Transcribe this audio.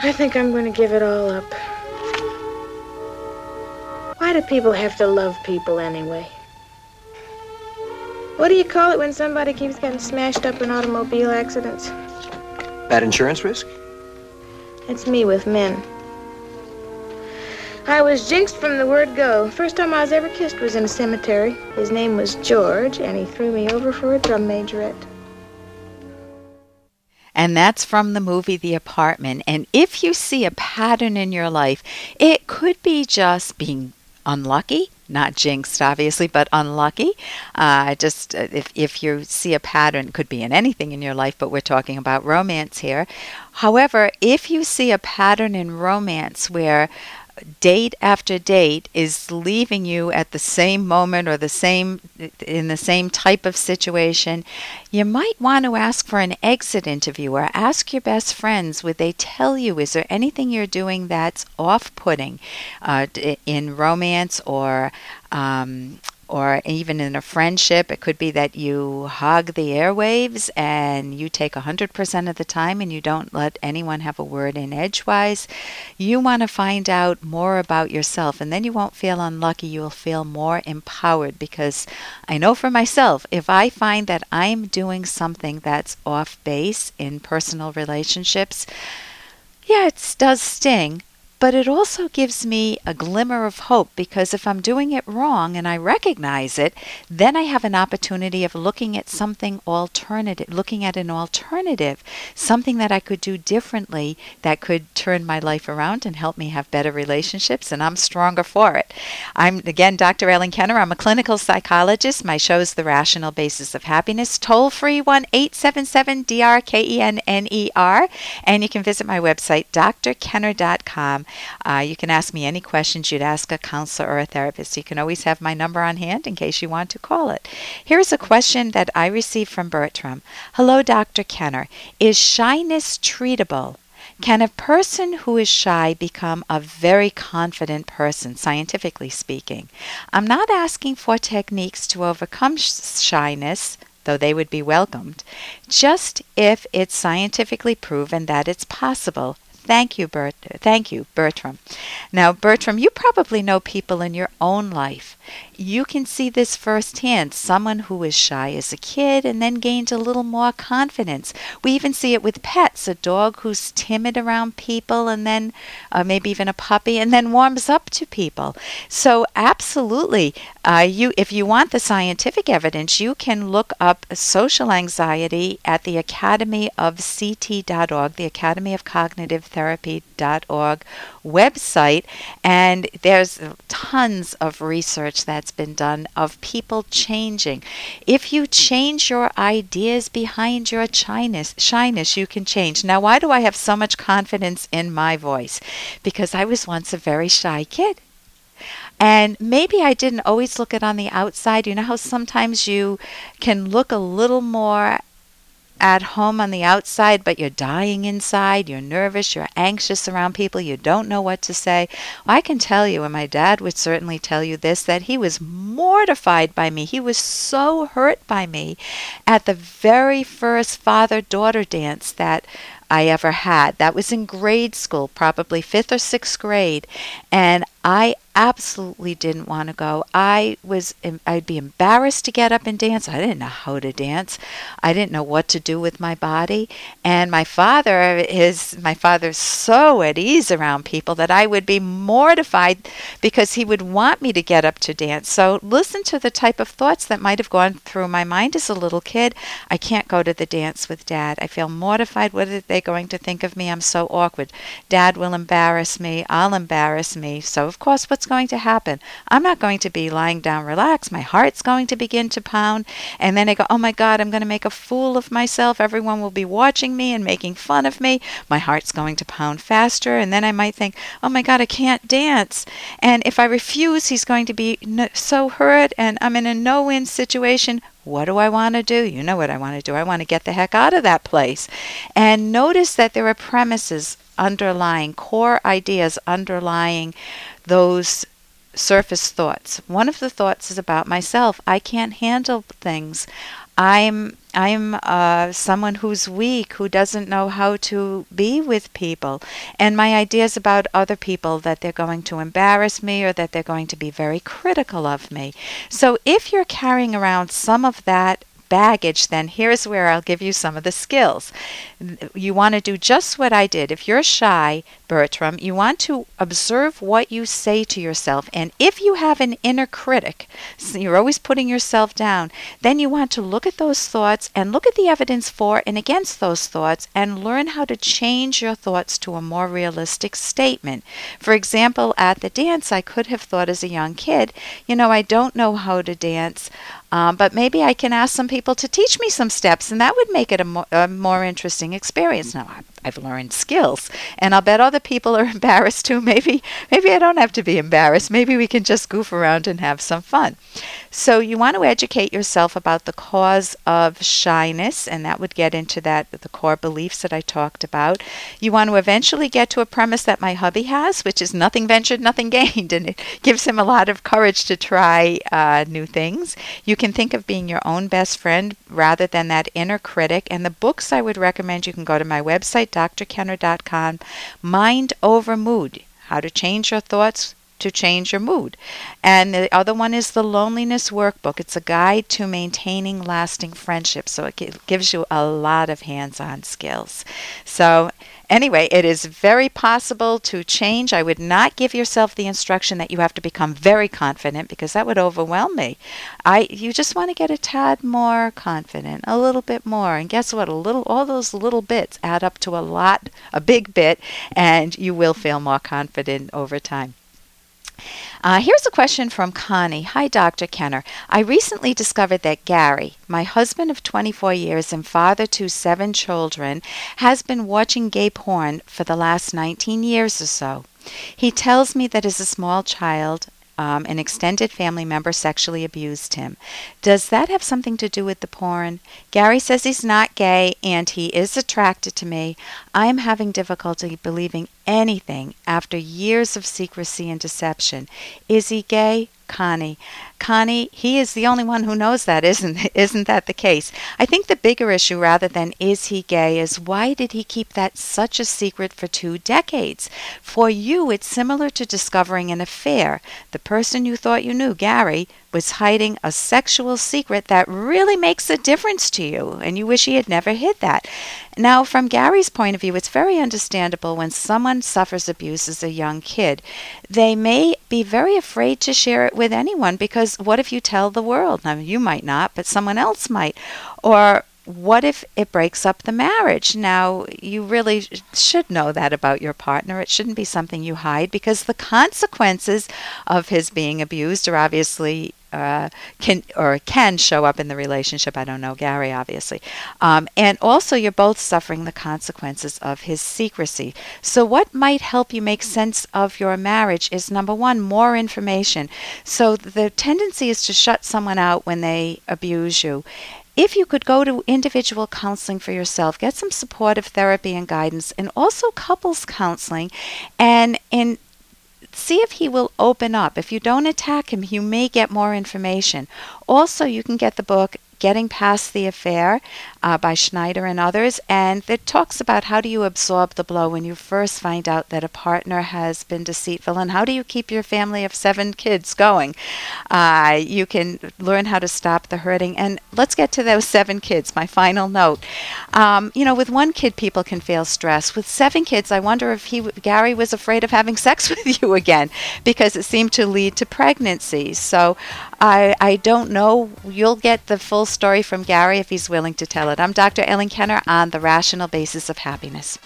I think I'm going to give it all up. Why do people have to love people anyway? What do you call it when somebody keeps getting smashed up in automobile accidents? Bad insurance risk? It's me with men. I was jinxed from the word go. First time I was ever kissed was in a cemetery. His name was George, and he threw me over for a drum majorette. And that's from the movie The Apartment. And if you see a pattern in your life, it could be just being unlucky, not jinxed, obviously, but unlucky. Uh, just uh, if, if you see a pattern, could be in anything in your life, but we're talking about romance here. However, if you see a pattern in romance where date after date is leaving you at the same moment or the same in the same type of situation you might want to ask for an exit interview or ask your best friends. Would they tell you is there anything you're doing that's off-putting uh, in romance or um, or even in a friendship, it could be that you hog the airwaves and you take 100% of the time and you don't let anyone have a word in edgewise. You want to find out more about yourself, and then you won't feel unlucky. You'll feel more empowered because I know for myself, if I find that I'm doing something that's off base in personal relationships, yeah, it does sting, but it also gives me a glimmer of hope because if I'm doing it wrong and I recognize it, then I have an opportunity of looking at something alternative, looking at an alternative, something that I could do differently that could turn my life around and help me have better relationships, and I'm stronger for it. I'm, again, Dr. Ellen Kenner. I'm a clinical psychologist. My show is The Rational Basis of Happiness. Toll free 1 877 DRKENNER. And you can visit my website, drkenner.com. Uh, you can ask me any questions you'd ask a counselor or a therapist. You can always have my number on hand in case you want to call it. Here's a question that I received from Bertram Hello, Dr. Kenner. Is shyness treatable? Can a person who is shy become a very confident person, scientifically speaking? I'm not asking for techniques to overcome sh- shyness, though they would be welcomed, just if it's scientifically proven that it's possible Thank you, Bert. Thank you, Bertram. Now, Bertram, you probably know people in your own life you can see this firsthand. Someone who was shy as a kid and then gained a little more confidence. We even see it with pets a dog who's timid around people and then uh, maybe even a puppy and then warms up to people. So, absolutely, uh, you if you want the scientific evidence, you can look up social anxiety at the Academy of CT.org, the Academy of Cognitive Therapy.org website, and there's tons of research that's been done of people changing. If you change your ideas behind your shyness, shyness, you can change. Now, why do I have so much confidence in my voice? Because I was once a very shy kid. And maybe I didn't always look it on the outside. You know how sometimes you can look a little more at home on the outside, but you're dying inside, you're nervous, you're anxious around people, you don't know what to say. I can tell you, and my dad would certainly tell you this, that he was mortified by me. He was so hurt by me at the very first father daughter dance that I ever had. That was in grade school, probably fifth or sixth grade. And I absolutely didn't want to go. I was I'd be embarrassed to get up and dance. I didn't know how to dance. I didn't know what to do with my body. And my father is my father's so at ease around people that I would be mortified because he would want me to get up to dance. So listen to the type of thoughts that might have gone through my mind as a little kid. I can't go to the dance with dad. I feel mortified. What are they going to think of me? I'm so awkward. Dad will embarrass me. I'll embarrass me. So of course what's going to happen? I'm not going to be lying down relaxed. My heart's going to begin to pound. And then I go, oh my God, I'm going to make a fool of myself. Everyone will be watching me and making fun of me. My heart's going to pound faster. And then I might think, oh my God, I can't dance. And if I refuse, he's going to be so hurt. And I'm in a no win situation. What do I want to do? You know what I want to do. I want to get the heck out of that place. And notice that there are premises underlying, core ideas underlying those surface thoughts. One of the thoughts is about myself. I can't handle things. I'm I'm uh, someone who's weak, who doesn't know how to be with people. And my ideas about other people that they're going to embarrass me or that they're going to be very critical of me. So if you're carrying around some of that baggage, then here's where I'll give you some of the skills. You want to do just what I did. If you're shy, Bertram, you want to observe what you say to yourself. And if you have an inner critic, so you're always putting yourself down, then you want to look at those thoughts and look at the evidence for and against those thoughts and learn how to change your thoughts to a more realistic statement. For example, at the dance, I could have thought as a young kid, you know, I don't know how to dance. Um, but maybe I can ask some people to teach me some steps, and that would make it a, mo- a more interesting experience. Now, I've learned skills, and I'll bet other people are embarrassed too. Maybe, maybe I don't have to be embarrassed. Maybe we can just goof around and have some fun. So you want to educate yourself about the cause of shyness, and that would get into that the core beliefs that I talked about. You want to eventually get to a premise that my hubby has, which is nothing ventured, nothing gained, and it gives him a lot of courage to try uh, new things. You can think of being your own best friend rather than that inner critic. And the books I would recommend you can go to my website drkenner.com, Mind Over Mood. How to Change Your Thoughts to change your mood. And the other one is the Loneliness Workbook. It's a guide to maintaining lasting friendships. So it gives you a lot of hands on skills. So Anyway, it is very possible to change. I would not give yourself the instruction that you have to become very confident because that would overwhelm me. I you just want to get a tad more confident, a little bit more. And guess what? A little all those little bits add up to a lot, a big bit, and you will feel more confident over time. Uh, here's a question from Connie. Hi, Dr. Kenner. I recently discovered that Gary, my husband of 24 years and father to seven children, has been watching gay porn for the last 19 years or so. He tells me that as a small child, um, an extended family member sexually abused him. Does that have something to do with the porn? Gary says he's not gay and he is attracted to me. I am having difficulty believing anything after years of secrecy and deception. Is he gay? Connie. Connie, he is the only one who knows that, isn't isn't that the case? I think the bigger issue rather than is he gay is why did he keep that such a secret for two decades? For you it's similar to discovering an affair. The person you thought you knew, Gary, was hiding a sexual secret that really makes a difference to you, and you wish he had never hid that. Now, from Gary's point of view, it's very understandable when someone suffers abuse as a young kid. They may be very afraid to share it with anyone because what if you tell the world? Now, you might not, but someone else might. Or what if it breaks up the marriage? Now, you really should know that about your partner. It shouldn't be something you hide because the consequences of his being abused are obviously uh, can or can show up in the relationship. I don't know Gary, obviously, um, and also you're both suffering the consequences of his secrecy. So, what might help you make sense of your marriage is number one, more information. So, the tendency is to shut someone out when they abuse you, if you could go to individual counseling for yourself, get some supportive therapy and guidance, and also couples counseling, and in see if he will open up. If you don't attack him, you may get more information. Also, you can get the book Getting Past the Affair uh, by Snyder and others. And it talks about how do you absorb the blow when you first find out that a partner has been deceitful and how do you keep your family of seven kids going. Uh, you can learn how to stop the hurting. And let's get to those seven kids, my final note. Um, you know, with one kid, people can feel stress. With seven kids, I wonder if he, Gary was afraid of having sex with you again because it seemed to lead to pregnancy. So I, I don't know. You'll get the full story from Gary if he's willing to tell it. I'm Dr. Ellen Kenner on the rational basis of happiness.